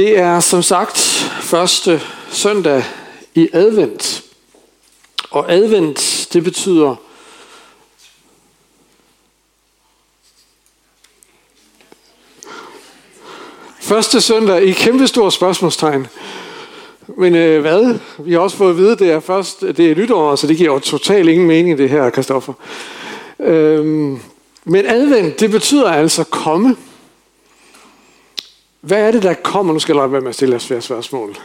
Det er som sagt første søndag i advent. Og advent, det betyder første søndag i kæmpestor spørgsmålstegn. Men øh, hvad? Vi har også fået at vide, at det er først, det er nytår, så det giver jo totalt ingen mening, det her, Kristoffer. Øhm, men advent, det betyder altså komme. Hvad er det, der kommer? Nu skal jeg lade være med at stille jer svære spørgsmål.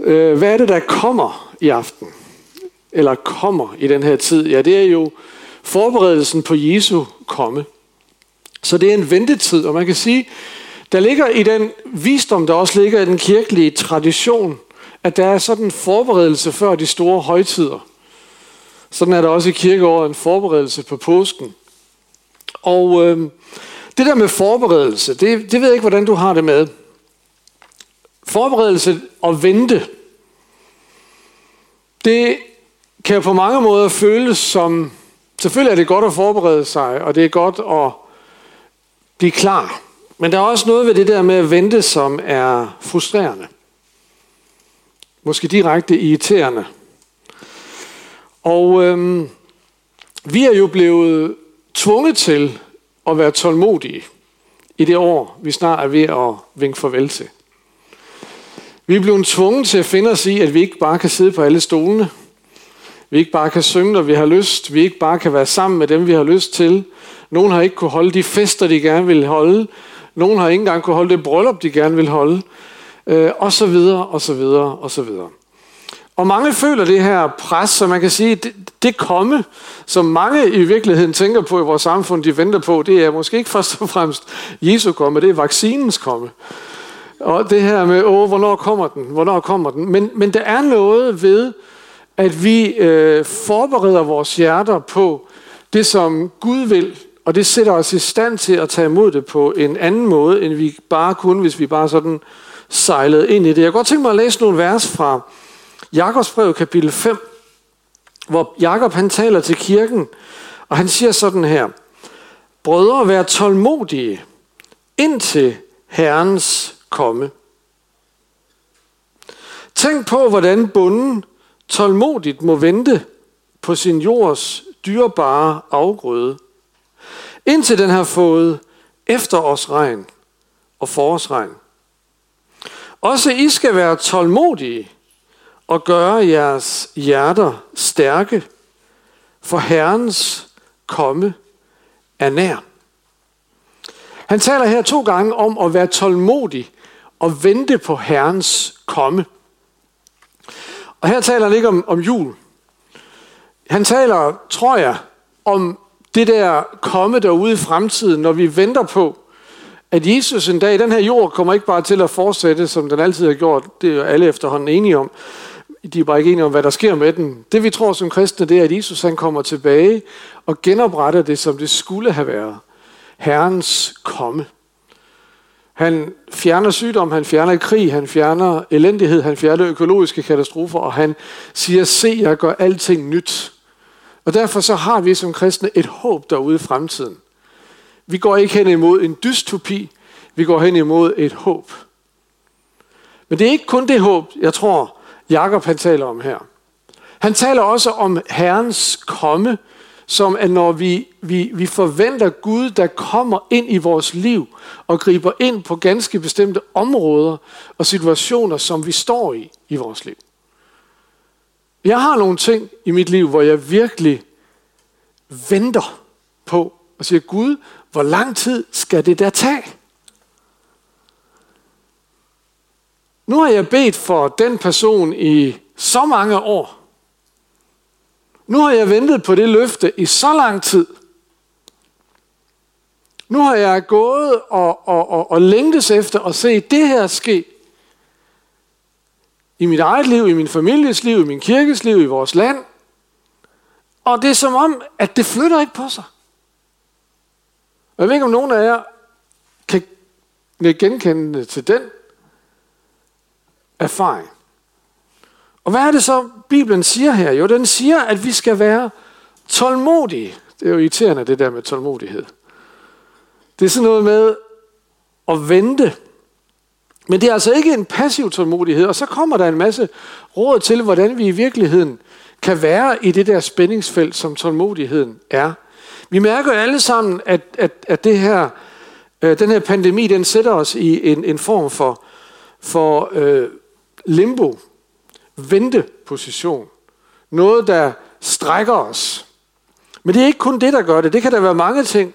Øh, hvad er det, der kommer i aften? Eller kommer i den her tid? Ja, det er jo forberedelsen på Jesu komme. Så det er en ventetid, og man kan sige, der ligger i den visdom, der også ligger i den kirkelige tradition, at der er sådan en forberedelse før de store højtider. Sådan er der også i kirkeåret en forberedelse på påsken. Og øh, det der med forberedelse, det, det ved jeg ikke, hvordan du har det med. Forberedelse og vente, det kan på mange måder føles som, selvfølgelig er det godt at forberede sig, og det er godt at blive klar. Men der er også noget ved det der med at vente, som er frustrerende. Måske direkte irriterende. Og øhm, vi er jo blevet tvunget til at være tålmodige i det år, vi snart er ved at vinke farvel til. Vi er blevet tvunget til at finde os i, at vi ikke bare kan sidde på alle stolene. Vi ikke bare kan synge, når vi har lyst. Vi ikke bare kan være sammen med dem, vi har lyst til. Nogen har ikke kunne holde de fester, de gerne vil holde. Nogen har ikke engang kunne holde det bryllup, de gerne vil holde. Øh, og så videre, og så videre, og så videre. Og mange føler det her pres, så man kan sige, det, det komme, som mange i virkeligheden tænker på i vores samfund, de venter på, det er måske ikke først og fremmest Jesu komme, det er vaccinens komme. Og det her med, åh, hvornår kommer den? Hvornår kommer den? Men, men der er noget ved, at vi øh, forbereder vores hjerter på det, som Gud vil, og det sætter os i stand til at tage imod det på en anden måde, end vi bare kunne, hvis vi bare sådan sejlede ind i det. Jeg kan godt tænke mig at læse nogle vers fra Jakobs brev kapitel 5, hvor Jakob han taler til kirken, og han siger sådan her, Brødre, vær tålmodige indtil Herrens komme. Tænk på, hvordan bunden tålmodigt må vente på sin jords dyrebare afgrøde, indtil den har fået efterårsregn og forårsregn. Også I skal være tålmodige og gøre jeres hjerter stærke, for Herrens komme er nær. Han taler her to gange om at være tålmodig og vente på Herrens komme. Og her taler han ikke om, om jul. Han taler, tror jeg, om det der komme derude i fremtiden, når vi venter på, at Jesus en dag, den her jord kommer ikke bare til at fortsætte, som den altid har gjort. Det er jo alle efterhånden enige om. De er bare ikke enige om, hvad der sker med den. Det vi tror som kristne, det er, at Jesus han kommer tilbage og genopretter det, som det skulle have været. Herrens komme. Han fjerner sygdom, han fjerner krig, han fjerner elendighed, han fjerner økologiske katastrofer, og han siger, se, jeg gør alting nyt. Og derfor så har vi som kristne et håb derude i fremtiden. Vi går ikke hen imod en dystopi, vi går hen imod et håb. Men det er ikke kun det håb, jeg tror, Jakob han taler om her. Han taler også om Herrens komme, som at når vi, vi, vi forventer Gud, der kommer ind i vores liv og griber ind på ganske bestemte områder og situationer, som vi står i i vores liv. Jeg har nogle ting i mit liv, hvor jeg virkelig venter på og siger, Gud, hvor lang tid skal det der tage? Nu har jeg bedt for den person i så mange år. Nu har jeg ventet på det løfte i så lang tid. Nu har jeg gået og, og, og, og længtes efter at se det her ske. I mit eget liv, i min families liv, i min kirkes liv, i vores land. Og det er som om, at det flytter ikke på sig. Og jeg ved ikke, om nogen af jer kan genkende til den erfaring. Og hvad er det så, Bibelen siger her? Jo, den siger, at vi skal være tålmodige. Det er jo irriterende, det der med tålmodighed. Det er sådan noget med at vente Men det er altså ikke en passiv tålmodighed, og så kommer der en masse råd til, hvordan vi i virkeligheden kan være i det der spændingsfelt, som tålmodigheden er. Vi mærker jo alle sammen, at, at, at det her, øh, den her pandemi, den sætter os i en, en form for, for øh, limbo, venteposition. Noget, der strækker os. Men det er ikke kun det, der gør det. Det kan der være mange ting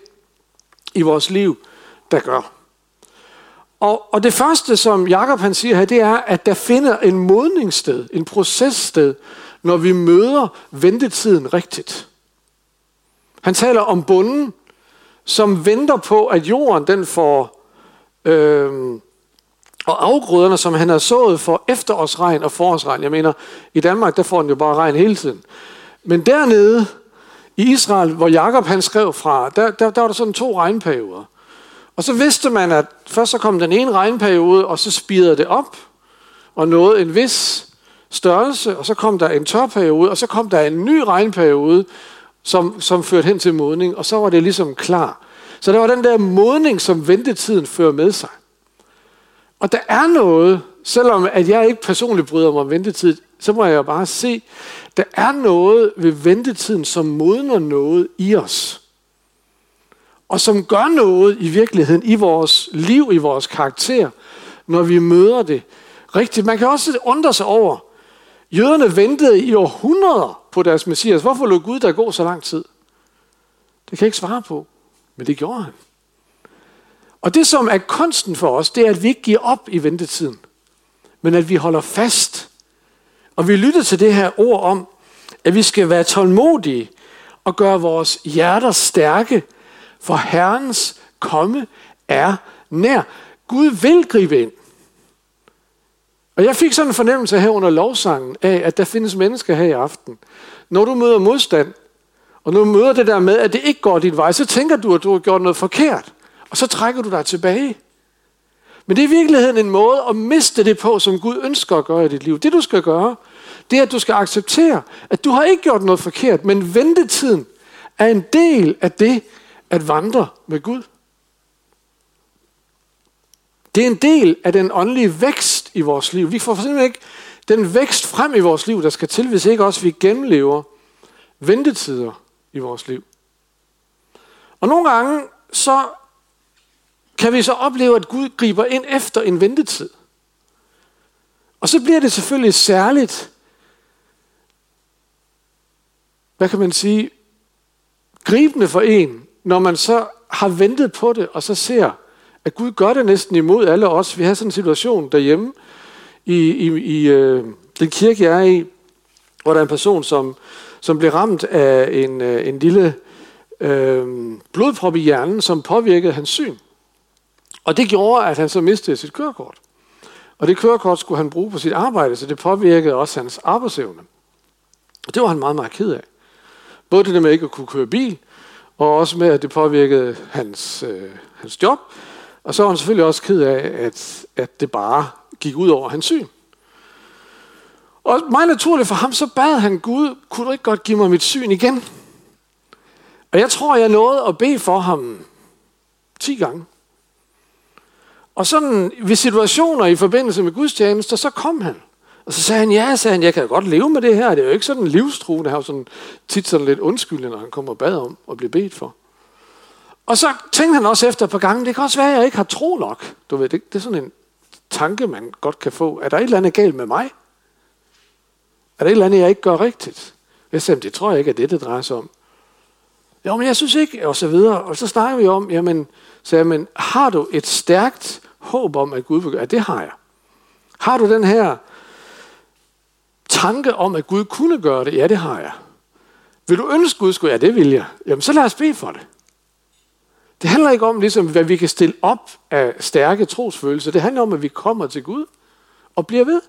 i vores liv, der gør. Og, og det første, som Jakob han siger her, det er, at der finder en modningssted, en processted, når vi møder ventetiden rigtigt. Han taler om bunden, som venter på, at jorden den får, øh, og afgrøderne, som han har sået for efterårsregn og forårsregn. Jeg mener, i Danmark, der får den jo bare regn hele tiden. Men dernede i Israel, hvor Jakob han skrev fra, der, der, der var der sådan to regnperioder. Og så vidste man, at først så kom den ene regnperiode, og så spirede det op, og nåede en vis størrelse, og så kom der en tørperiode, og så kom der en ny regnperiode, som, som førte hen til modning, og så var det ligesom klar. Så der var den der modning, som ventetiden fører med sig. Og der er noget, selvom at jeg ikke personligt bryder mig om ventetid, så må jeg bare se, der er noget ved ventetiden, som modner noget i os. Og som gør noget i virkeligheden i vores liv, i vores karakter, når vi møder det rigtigt. Man kan også undre sig over, jøderne ventede i århundreder på deres messias. Hvorfor lå Gud der gå så lang tid? Det kan jeg ikke svare på, men det gjorde han. Og det, som er kunsten for os, det er, at vi ikke giver op i ventetiden, men at vi holder fast. Og vi lytter til det her ord om, at vi skal være tålmodige og gøre vores hjerter stærke, for Herrens komme er nær. Gud vil gribe ind. Og jeg fik sådan en fornemmelse her under lovsangen af, at der findes mennesker her i aften. Når du møder modstand, og når du møder det der med, at det ikke går dit vej, så tænker du, at du har gjort noget forkert. Og så trækker du dig tilbage. Men det er i virkeligheden en måde at miste det på, som Gud ønsker at gøre i dit liv. Det du skal gøre, det er, at du skal acceptere, at du har ikke gjort noget forkert, men ventetiden er en del af det at vandre med Gud. Det er en del af den åndelige vækst i vores liv. Vi får simpelthen ikke den vækst frem i vores liv, der skal til, hvis ikke også vi gennemlever ventetider i vores liv. Og nogle gange så kan vi så opleve, at Gud griber ind efter en ventetid. Og så bliver det selvfølgelig særligt, hvad kan man sige, gribende for en, når man så har ventet på det, og så ser, at Gud gør det næsten imod alle os. Vi har sådan en situation derhjemme i, i, i øh, den kirke, jeg er i, hvor der er en person, som, som blev ramt af en, øh, en lille øh, blodprop i hjernen, som påvirkede hans syn. Og det gjorde, at han så mistede sit kørekort. Og det kørekort skulle han bruge på sit arbejde, så det påvirkede også hans arbejdsevne. Og det var han meget, meget ked af. Både det med ikke at kunne køre bil, og også med, at det påvirkede hans, øh, hans job. Og så var han selvfølgelig også ked af, at, at det bare gik ud over hans syn. Og meget naturligt for ham, så bad han Gud, kunne du ikke godt give mig mit syn igen? Og jeg tror, jeg nåede at bede for ham 10 gange. Og sådan ved situationer i forbindelse med gudstjenester, så kom han. Og så sagde han, ja, sagde han, jeg kan godt leve med det her. Det er jo ikke sådan livstruende. Han var sådan, tit sådan lidt undskyldende, når han kommer og bad om og bliver bedt for. Og så tænkte han også efter et par gange, det kan også være, at jeg ikke har tro nok. Du ved, det, det er sådan en tanke, man godt kan få. Er der et eller andet galt med mig? Er der et eller andet, jeg ikke gør rigtigt? Jeg sagde, det tror jeg ikke er det, det drejer sig om. Jo, men jeg synes ikke, og så videre. Og så snakker vi om, jamen, så jeg, men har du et stærkt håb om, at Gud vil gøre? Ja, det har jeg. Har du den her tanke om, at Gud kunne gøre det? Ja, det har jeg. Vil du ønske Gud skulle? Ja, det vil jeg. Jamen, så lad os bede for det. Det handler ikke om, ligesom, hvad vi kan stille op af stærke trosfølelser. Det handler om, at vi kommer til Gud og bliver ved.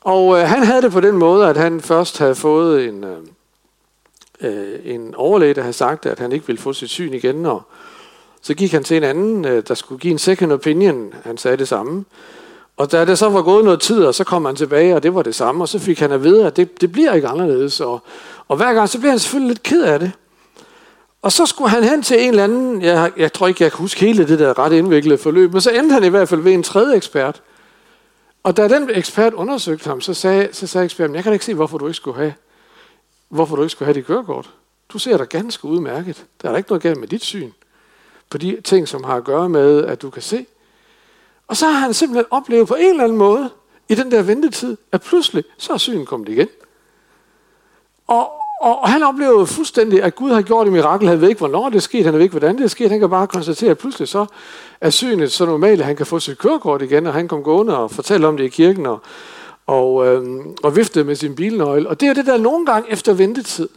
Og øh, han havde det på den måde, at han først havde fået en, øh, øh, en overlæge, der havde sagt, at han ikke ville få sit syn igen. Og så gik han til en anden, øh, der skulle give en second opinion. Han sagde det samme. Og da det så var gået noget tid, og så kom han tilbage, og det var det samme, og så fik han at vide, at det, det bliver ikke anderledes. Og, og hver gang, så blev han selvfølgelig lidt ked af det. Og så skulle han hen til en eller anden, jeg, jeg tror ikke, jeg kan huske hele det der ret indviklede forløb, men så endte han i hvert fald ved en tredje ekspert. Og da den ekspert undersøgte ham, så sagde, så sagde eksperten, jeg kan ikke se, hvorfor du ikke skulle have, hvorfor du ikke skulle have dit kørekort. Du ser dig ganske udmærket. Der er der ikke noget galt med dit syn på de ting, som har at gøre med, at du kan se. Og så har han simpelthen oplevet på en eller anden måde, i den der ventetid, at pludselig, så er synen kommet igen. Og, og, og han oplevede fuldstændig, at Gud har gjort et mirakel. Han ved ikke, hvornår det er sket, han ved ikke, hvordan det er sket. Han kan bare konstatere, at pludselig så er synet så normalt, at han kan få sit kørekort igen, og han kom gående og fortælle om det i kirken, og, og, øh, og viftede med sin bilnøgle. Og det er det der nogle gange efter ventetid.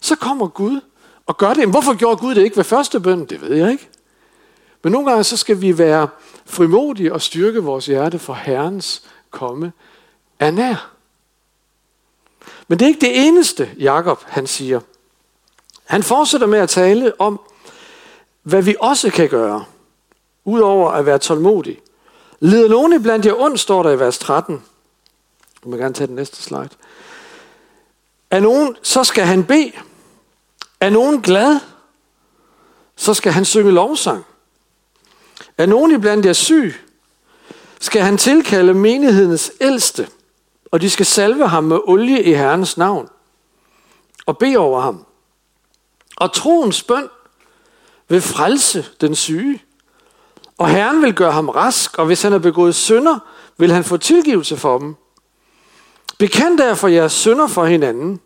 Så kommer Gud og gør det. Men hvorfor gjorde Gud det ikke ved første bøn? Det ved jeg ikke. Men nogle gange så skal vi være frimodige og styrke vores hjerte for Herrens komme er nær. Men det er ikke det eneste, Jakob han siger. Han fortsætter med at tale om, hvad vi også kan gøre, udover at være tålmodig. Lider nogen blandt jer ondt, står der i vers 13. Du må gerne tage den næste slide. Er nogen, så skal han bede. Er nogen glad, så skal han synge lovsang. Er nogen iblandt jer syg, skal han tilkalde menighedens ældste, og de skal salve ham med olie i Herrens navn, og bede over ham. Og troens bøn vil frelse den syge, og Herren vil gøre ham rask, og hvis han har begået synder, vil han få tilgivelse for dem. Bekend derfor jeres synder for hinanden,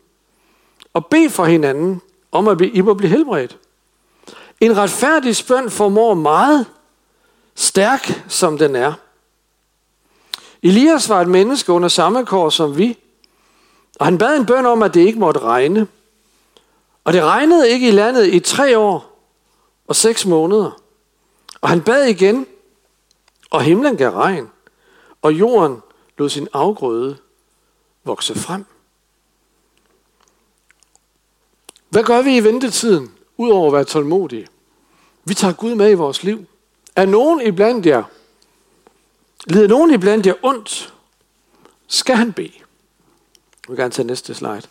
og bed for hinanden, om at I må blive helbredt. En retfærdig spøn formår meget, stærk som den er. Elias var et menneske under samme kår som vi, og han bad en bøn om, at det ikke måtte regne. Og det regnede ikke i landet i tre år og seks måneder. Og han bad igen, og himlen gav regn, og jorden lod sin afgrøde vokse frem. Hvad gør vi i ventetiden, udover at være tålmodige? Vi tager Gud med i vores liv. Er nogen iblandt jer, Lider nogen iblandt jer ondt, skal han bede. Jeg vil gerne tage næste slide.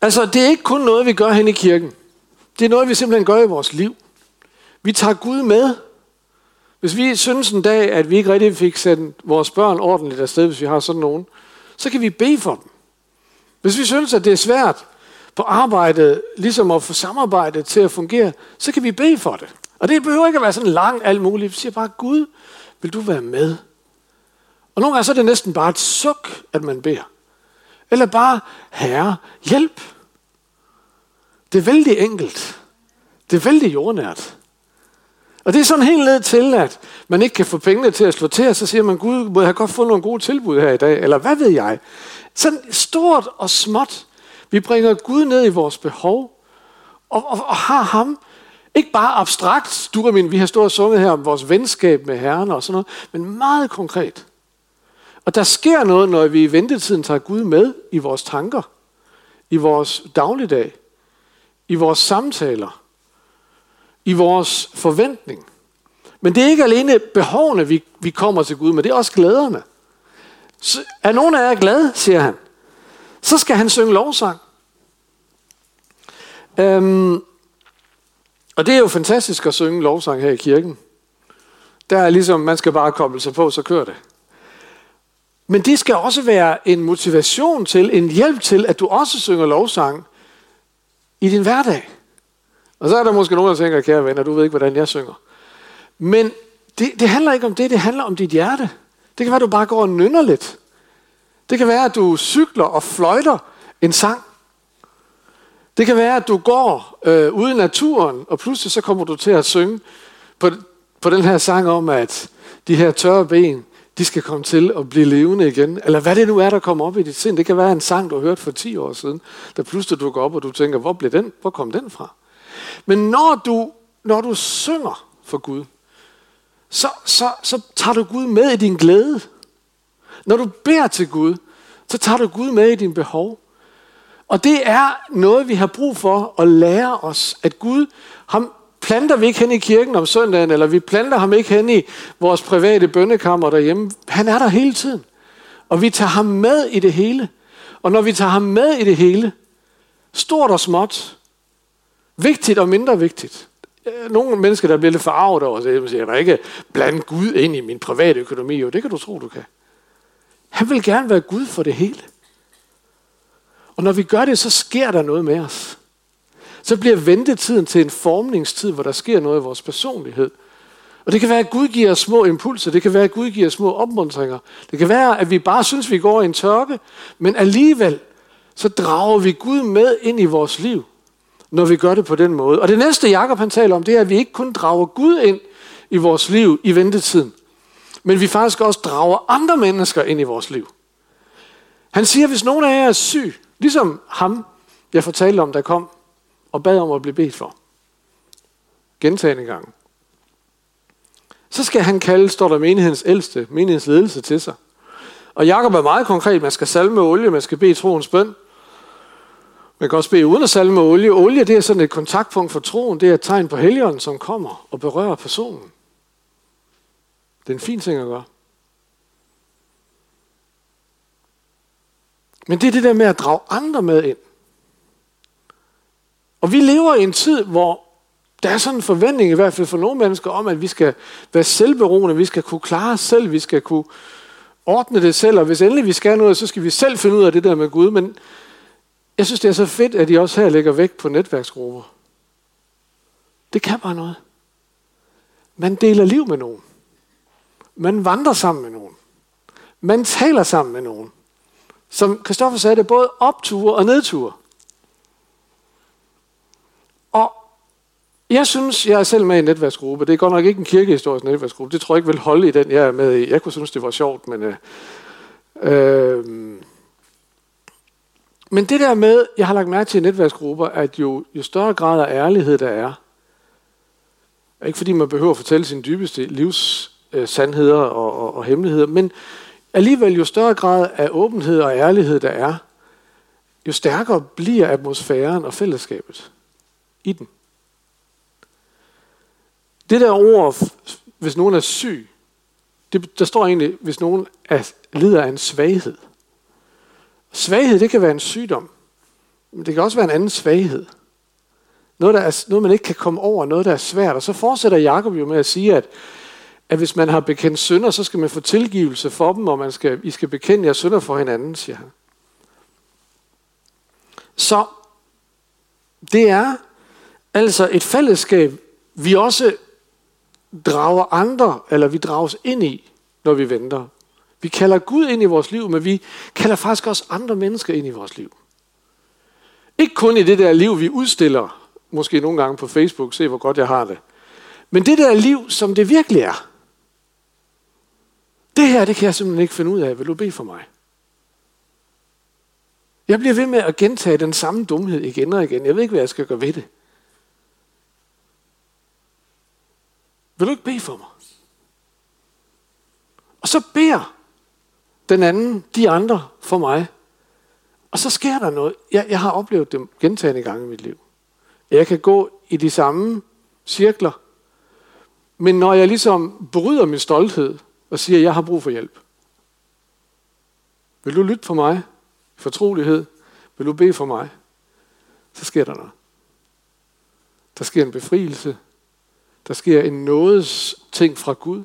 Altså, det er ikke kun noget, vi gør hen i kirken. Det er noget, vi simpelthen gør i vores liv. Vi tager Gud med. Hvis vi synes en dag, at vi ikke rigtig fik sendt vores børn ordentligt afsted, hvis vi har sådan nogen, så kan vi bede for dem. Hvis vi synes, at det er svært på arbejdet, ligesom at få samarbejdet til at fungere, så kan vi bede for det. Og det behøver ikke at være sådan lang alt muligt. Vi siger bare, Gud, vil du være med? Og nogle gange så er det næsten bare et suk, at man beder. Eller bare, herre, hjælp. Det er vældig enkelt. Det er vældig jordnært. Og det er sådan helt ned til, at man ikke kan få pengene til at slå til, og så siger man, Gud, må jeg godt få nogle gode tilbud her i dag, eller hvad ved jeg. Sådan stort og småt. Vi bringer Gud ned i vores behov, og, og, og har ham ikke bare abstrakt, du og min, vi har stået og sunget her om vores venskab med Herren og sådan noget, men meget konkret. Og der sker noget, når vi i ventetiden tager Gud med i vores tanker, i vores dagligdag, i vores samtaler, i vores forventning. Men det er ikke alene behovene, vi, vi kommer til Gud, med, det er også glæderne. Så er nogen af jer glade, siger han, så skal han synge lovsang. Øhm, og det er jo fantastisk at synge lovsang her i kirken. Der er ligesom, man skal bare koble sig på, så kører det. Men det skal også være en motivation til, en hjælp til, at du også synger lovsang i din hverdag. Og så er der måske nogen, der tænker, kære venner, du ved ikke, hvordan jeg synger. Men det, det handler ikke om det, det handler om dit hjerte. Det kan være, at du bare går og nynner lidt. Det kan være, at du cykler og fløjter en sang. Det kan være, at du går øh, ude i naturen, og pludselig så kommer du til at synge på, på den her sang om, at de her tørre ben, de skal komme til at blive levende igen. Eller hvad det nu er, der kommer op i dit sind. Det kan være en sang, du har hørt for 10 år siden, der pludselig dukker op, og du tænker, hvor, blev den, hvor kom den fra? Men når du, når du synger for Gud, så, så, så tager du Gud med i din glæde. Når du beder til Gud, så tager du Gud med i din behov. Og det er noget, vi har brug for at lære os, at Gud, ham planter vi ikke hen i kirken om søndagen, eller vi planter ham ikke hen i vores private bønnekammer derhjemme. Han er der hele tiden. Og vi tager ham med i det hele. Og når vi tager ham med i det hele, stort og småt, Vigtigt og mindre vigtigt. Øh, nogle mennesker, der bliver lidt forarvet over, så siger, jeg ikke blande Gud ind i min private økonomi. Jo, det kan du tro, du kan. Han vil gerne være Gud for det hele. Og når vi gør det, så sker der noget med os. Så bliver ventetiden til en formningstid, hvor der sker noget i vores personlighed. Og det kan være, at Gud giver os små impulser. Det kan være, at Gud giver os små opmuntringer. Det kan være, at vi bare synes, vi går i en tørke. Men alligevel, så drager vi Gud med ind i vores liv, når vi gør det på den måde. Og det næste, Jakob han taler om, det er, at vi ikke kun drager Gud ind i vores liv i ventetiden, men vi faktisk også drager andre mennesker ind i vores liv. Han siger, at hvis nogen af jer er syg, ligesom ham, jeg fortalte om, der kom og bad om at blive bedt for, gentagende gang, så skal han kalde, står der menighedens ældste, menighedens ledelse til sig. Og Jakob er meget konkret, man skal salme olie, man skal bede troens bøn. Man kan også bede uden at salme olie. Olie, det er sådan et kontaktpunkt for troen, det er et tegn på helligånden, som kommer og berører personen. Det er en fin ting at gøre. Men det er det der med at drage andre med ind. Og vi lever i en tid, hvor der er sådan en forventning, i hvert fald for nogle mennesker, om, at vi skal være selvberoende, vi skal kunne klare os selv, vi skal kunne ordne det selv, og hvis endelig vi skal noget, så skal vi selv finde ud af det der med Gud. Men jeg synes, det er så fedt, at de også her lægger vægt på netværksgrupper. Det kan bare noget. Man deler liv med nogen. Man vandrer sammen med nogen. Man taler sammen med nogen. Som Kristoffer sagde, det er både opture og nedture. Og jeg synes, jeg er selv med i en netværksgruppe. Det er godt nok ikke en kirkehistorisk netværksgruppe. Det tror jeg ikke vil holde i den, jeg er med i. Jeg kunne synes, det var sjovt, men... Øh, øh, men det der med, jeg har lagt mærke til i netværksgrupper, at jo, jo større grad af ærlighed der er, ikke fordi man behøver at fortælle sine dybeste livs øh, sandheder og, og, og hemmeligheder, men alligevel jo større grad af åbenhed og ærlighed der er, jo stærkere bliver atmosfæren og fællesskabet i den. Det der ord, hvis nogen er syg, det, der står egentlig, hvis nogen er, lider af en svaghed. Svaghed, det kan være en sygdom, men det kan også være en anden svaghed. Noget, der er, noget man ikke kan komme over, noget, der er svært. Og så fortsætter Jakob jo med at sige, at, at hvis man har bekendt synder, så skal man få tilgivelse for dem, og man skal, I skal bekende jer synder for hinanden, siger han. Så det er altså et fællesskab, vi også drager andre, eller vi drages ind i, når vi venter. Vi kalder Gud ind i vores liv, men vi kalder faktisk også andre mennesker ind i vores liv. Ikke kun i det der liv, vi udstiller, måske nogle gange på Facebook, se hvor godt jeg har det. Men det der liv, som det virkelig er. Det her, det kan jeg simpelthen ikke finde ud af. Vil du bede for mig? Jeg bliver ved med at gentage den samme dumhed igen og igen. Jeg ved ikke, hvad jeg skal gøre ved det. Vil du ikke bede for mig? Og så beder den anden, de andre for mig. Og så sker der noget. Jeg, jeg har oplevet det gentagende gange i mit liv. Jeg kan gå i de samme cirkler. Men når jeg ligesom bryder min stolthed og siger, at jeg har brug for hjælp. Vil du lytte for mig? Fortrolighed. Vil du bede for mig? Så sker der noget. Der sker en befrielse. Der sker en nådes ting fra Gud.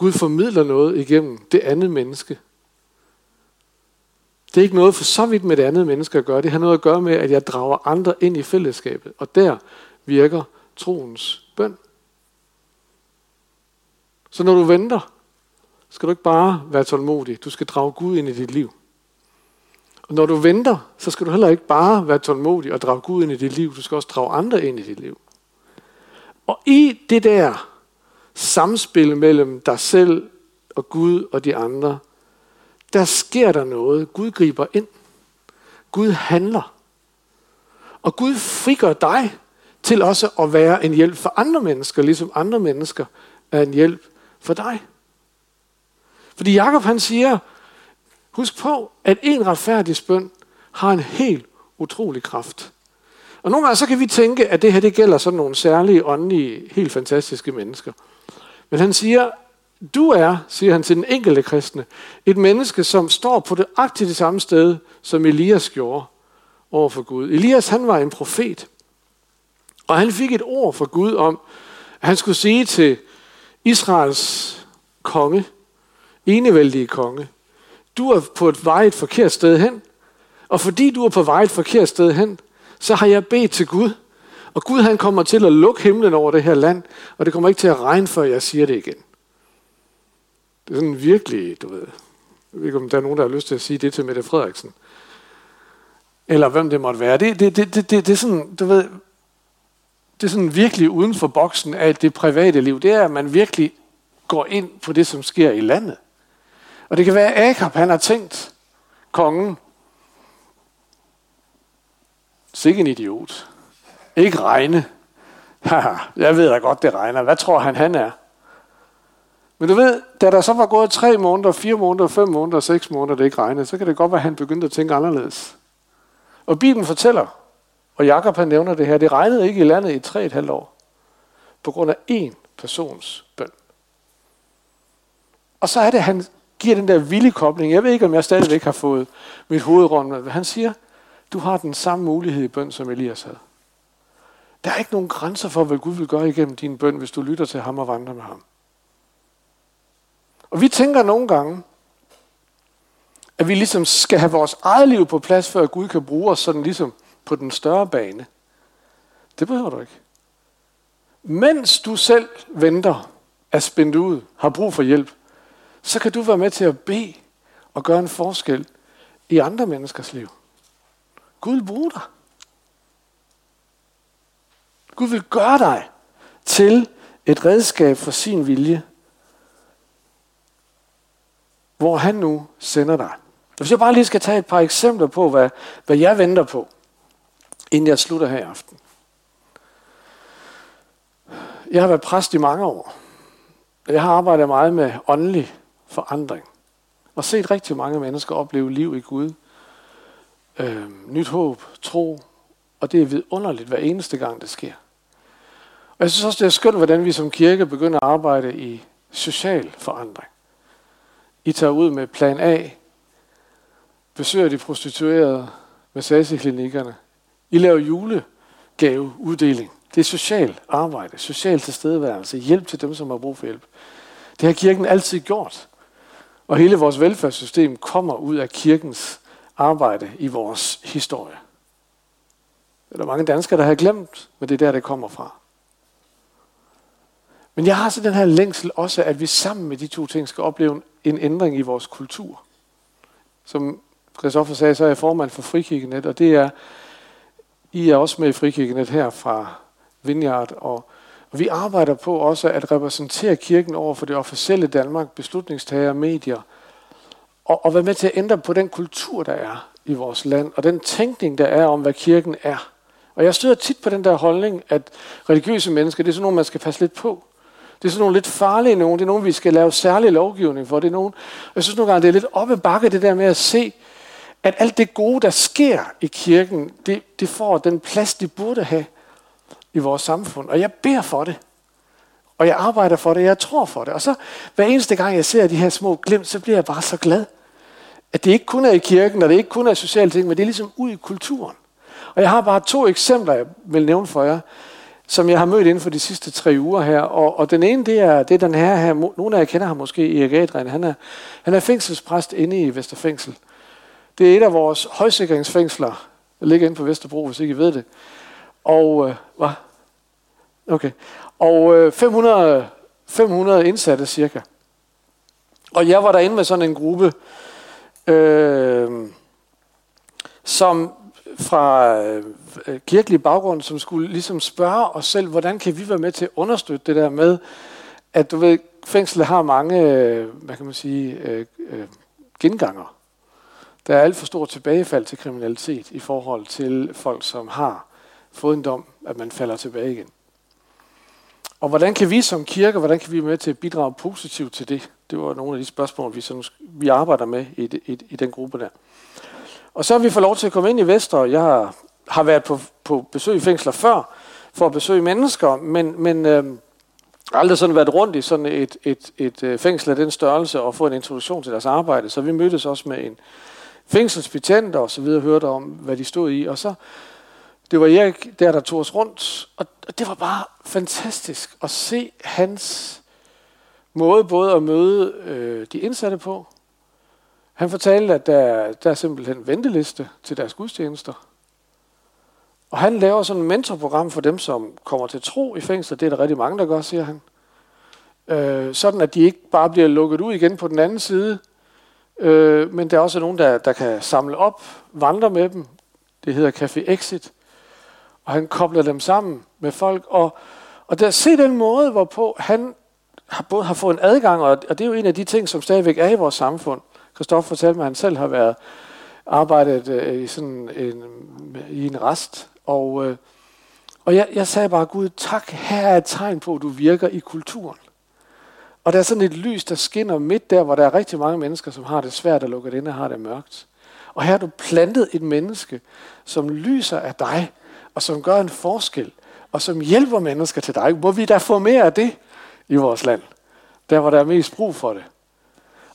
Gud formidler noget igennem det andet menneske. Det er ikke noget for så vidt med det andet menneske at gøre. Det har noget at gøre med, at jeg drager andre ind i fællesskabet. Og der virker troens bøn. Så når du venter, skal du ikke bare være tålmodig. Du skal drage Gud ind i dit liv. Og når du venter, så skal du heller ikke bare være tålmodig og drage Gud ind i dit liv. Du skal også drage andre ind i dit liv. Og i det der samspil mellem dig selv og Gud og de andre, der sker der noget. Gud griber ind. Gud handler. Og Gud frigør dig til også at være en hjælp for andre mennesker, ligesom andre mennesker er en hjælp for dig. Fordi Jakob han siger, husk på, at en retfærdig spøn har en helt utrolig kraft. Og nogle gange så kan vi tænke, at det her det gælder sådan nogle særlige, åndelige, helt fantastiske mennesker. Men han siger, du er, siger han til den enkelte kristne, et menneske, som står på det aktivt det samme sted, som Elias gjorde, over for Gud. Elias han var en profet, og han fik et ord fra Gud om, at han skulle sige til Israels konge, enevældige konge, du er på et vej et forkert sted hen, og fordi du er på vej et forkert sted hen, så har jeg bedt til Gud, og Gud han kommer til at lukke himlen over det her land, og det kommer ikke til at regne, før jeg siger det igen. Det er sådan virkelig, du ved, jeg ved ikke, om der er nogen, der har lyst til at sige det til Mette Frederiksen. Eller hvem det måtte være. Det, det, det, det, det, det er sådan, du ved, det er sådan virkelig uden for boksen af det private liv. Det er, at man virkelig går ind på det, som sker i landet. Og det kan være, at Akab, han har tænkt, kongen, sikke en idiot. Ikke regne. jeg ved da godt, det regner. Hvad tror han, han er? Men du ved, da der så var gået tre måneder, fire måneder, fem måneder, seks måneder, det ikke regnede, så kan det godt være, at han begyndte at tænke anderledes. Og Bibelen fortæller, og Jakob han nævner det her, det regnede ikke i landet i tre et halvt år, på grund af én persons bøn. Og så er det, at han giver den der vilde kobling. Jeg ved ikke, om jeg stadigvæk har fået mit hoved rundt med. Han siger, du har den samme mulighed i bøn, som Elias havde. Der er ikke nogen grænser for, hvad Gud vil gøre igennem din bøn, hvis du lytter til ham og vandrer med ham. Og vi tænker nogle gange, at vi ligesom skal have vores eget liv på plads, før Gud kan bruge os sådan ligesom på den større bane. Det behøver du ikke. Mens du selv venter, er spændt ud, har brug for hjælp, så kan du være med til at bede og gøre en forskel i andre menneskers liv. Gud vil bruge dig. Gud vil gøre dig til et redskab for sin vilje, hvor han nu sender dig. Hvis jeg bare lige skal tage et par eksempler på, hvad, hvad jeg venter på, inden jeg slutter her i aften. Jeg har været præst i mange år. Jeg har arbejdet meget med åndelig forandring. Og set rigtig mange mennesker opleve liv i Gud. Øh, nyt håb, tro. Og det er vidunderligt hver eneste gang, det sker. Og jeg synes også, det er skønt, hvordan vi som kirke begynder at arbejde i social forandring. I tager ud med plan A, besøger de prostituerede, massageklinikkerne. I laver julegaveuddeling. Det er social arbejde, social tilstedeværelse, hjælp til dem, som har brug for hjælp. Det har kirken altid gjort. Og hele vores velfærdssystem kommer ud af kirkens arbejde i vores historie. Det er der mange danskere, der har glemt, men det er der, det kommer fra. Men jeg har så den her længsel også, at vi sammen med de to ting skal opleve en ændring i vores kultur. Som Christoffer sagde, så er jeg formand for Frikirkenet, og det er, I er også med i Frikirkenet her fra Vineyard, og, og vi arbejder på også at repræsentere kirken over for det officielle Danmark, beslutningstager, medier, og, og være med til at ændre på den kultur, der er i vores land, og den tænkning, der er om, hvad kirken er. Og jeg støder tit på den der holdning, at religiøse mennesker, det er sådan nogle, man skal passe lidt på. Det er sådan nogle lidt farlige nogen. Det er nogen, vi skal lave særlig lovgivning for. Det er nogen, jeg synes nogle gange, det er lidt oppe bakke, det der med at se, at alt det gode, der sker i kirken, det, det får den plads, det burde have i vores samfund. Og jeg beder for det. Og jeg arbejder for det, jeg tror for det. Og så hver eneste gang, jeg ser de her små glimt, så bliver jeg bare så glad. At det ikke kun er i kirken, og det ikke kun er sociale ting, men det er ligesom ud i kulturen. Og jeg har bare to eksempler, jeg vil nævne for jer, som jeg har mødt inden for de sidste tre uger her. Og, og den ene, det er, det er den her, her. Nogle af jer kender ham måske, Erik Adrian. Han er, han er fængselspræst inde i Vesterfængsel. Det er et af vores højsikringsfængsler. Der ligger inde på Vesterbro, hvis ikke I ved det. Og, øh, hvad? Okay. Og øh, 500, 500 indsatte cirka. Og jeg var derinde med sådan en gruppe, øh, som fra øh, Øh, kirkelig baggrund, som skulle ligesom spørge os selv, hvordan kan vi være med til at understøtte det der med, at du ved, fængslet har mange, øh, hvad kan man sige, øh, øh, genganger. Der er alt for stor tilbagefald til kriminalitet i forhold til folk, som har fået en dom, at man falder tilbage igen. Og hvordan kan vi som kirke, hvordan kan vi være med til at bidrage positivt til det? Det var nogle af de spørgsmål, vi, sådan, vi arbejder med i, i, i den gruppe der. Og så har vi fået lov til at komme ind i Vester. Jeg har, har været på, på besøg i fængsler før, for at besøge mennesker, men, men øh, aldrig sådan været rundt i sådan et, et, et, et fængsel af den størrelse og få en introduktion til deres arbejde. Så vi mødtes også med en fængselsbetjent og så videre hørte om, hvad de stod i. Og så, det var Erik der, der tog os rundt, og det var bare fantastisk at se hans måde både at møde øh, de indsatte på. Han fortalte, at der, der er simpelthen venteliste til deres gudstjenester. Og han laver sådan et mentorprogram for dem, som kommer til tro i fængsel. Det er der rigtig mange, der gør, siger han. Øh, sådan at de ikke bare bliver lukket ud igen på den anden side, øh, men der er også nogen, der, der kan samle op, vandre med dem. Det hedder Café Exit. Og han kobler dem sammen med folk. Og, og der se den måde, hvorpå han har både har fået en adgang, og, og det er jo en af de ting, som stadigvæk er i vores samfund. Kristoffer fortalte mig, at han selv har været arbejdet øh, i, sådan en, i en rest. Og, øh, og jeg, jeg sagde bare, Gud, tak, her er et tegn på, at du virker i kulturen. Og der er sådan et lys, der skinner midt der, hvor der er rigtig mange mennesker, som har det svært at lukke det ind og har det mørkt. Og her har du plantet et menneske, som lyser af dig, og som gør en forskel, og som hjælper mennesker til dig. Må vi da få mere af det i vores land? Der, hvor der er mest brug for det.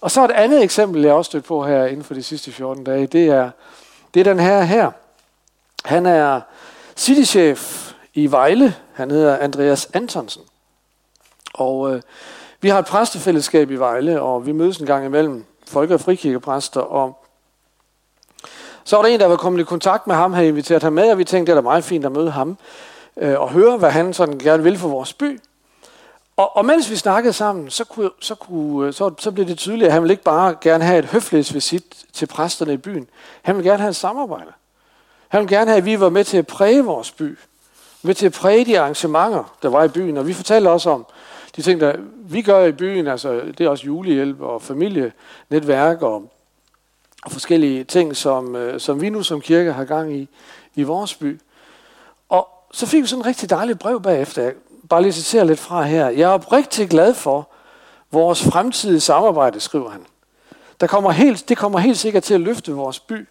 Og så et andet eksempel, jeg også stødt på her inden for de sidste 14 dage, det er, det er den her her. Han er citychef i Vejle. Han hedder Andreas Antonsen. Og øh, vi har et præstefællesskab i Vejle, og vi mødes en gang imellem folke- og frikirkepræster, og så var der en, der var kommet i kontakt med ham, havde inviteret ham med, og vi tænkte, det er da meget fint at møde ham, øh, og høre, hvad han sådan gerne vil for vores by. Og, og mens vi snakkede sammen, så, kunne, så, kunne, øh, så, så blev det tydeligt, at han ville ikke bare gerne have et høflighedsvisit til præsterne i byen. Han ville gerne have et samarbejde. Han ville gerne have, at vi var med til at præge vores by. Med til at præge de arrangementer, der var i byen. Og vi fortalte også om de ting, der vi gør i byen. Altså, det er også julehjælp og familienetværk og, og forskellige ting, som, øh, som vi nu som kirke har gang i i vores by. Og så fik vi sådan en rigtig dejligt brev bagefter Jeg bare lige citere lidt fra her. Jeg er oprigtig glad for vores fremtidige samarbejde, skriver han. Der kommer helt, det kommer helt sikkert til at løfte vores by.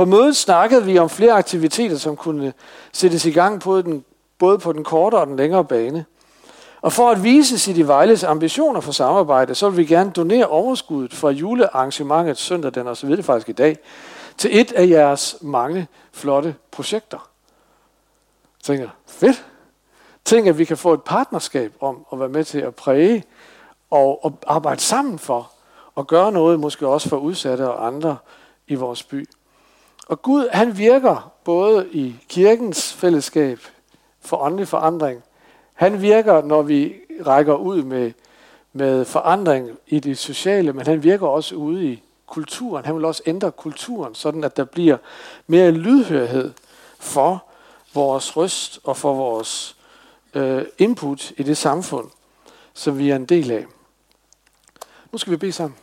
På mødet snakkede vi om flere aktiviteter, som kunne sættes i gang på den, både på den korte og den længere bane. Og for at vise City Vejles ambitioner for samarbejde, så vil vi gerne donere overskuddet fra julearrangementet søndag den, og så videre faktisk i dag, til et af jeres mange flotte projekter. Jeg tænker, fedt. Tænk, at vi kan få et partnerskab om at være med til at præge og, og arbejde sammen for at gøre noget, måske også for udsatte og andre i vores by. Og Gud, han virker både i kirkens fællesskab for åndelig forandring. Han virker, når vi rækker ud med, med forandring i det sociale, men han virker også ude i kulturen. Han vil også ændre kulturen, sådan at der bliver mere lydhørhed for vores røst og for vores øh, input i det samfund, som vi er en del af. Nu skal vi bede sammen.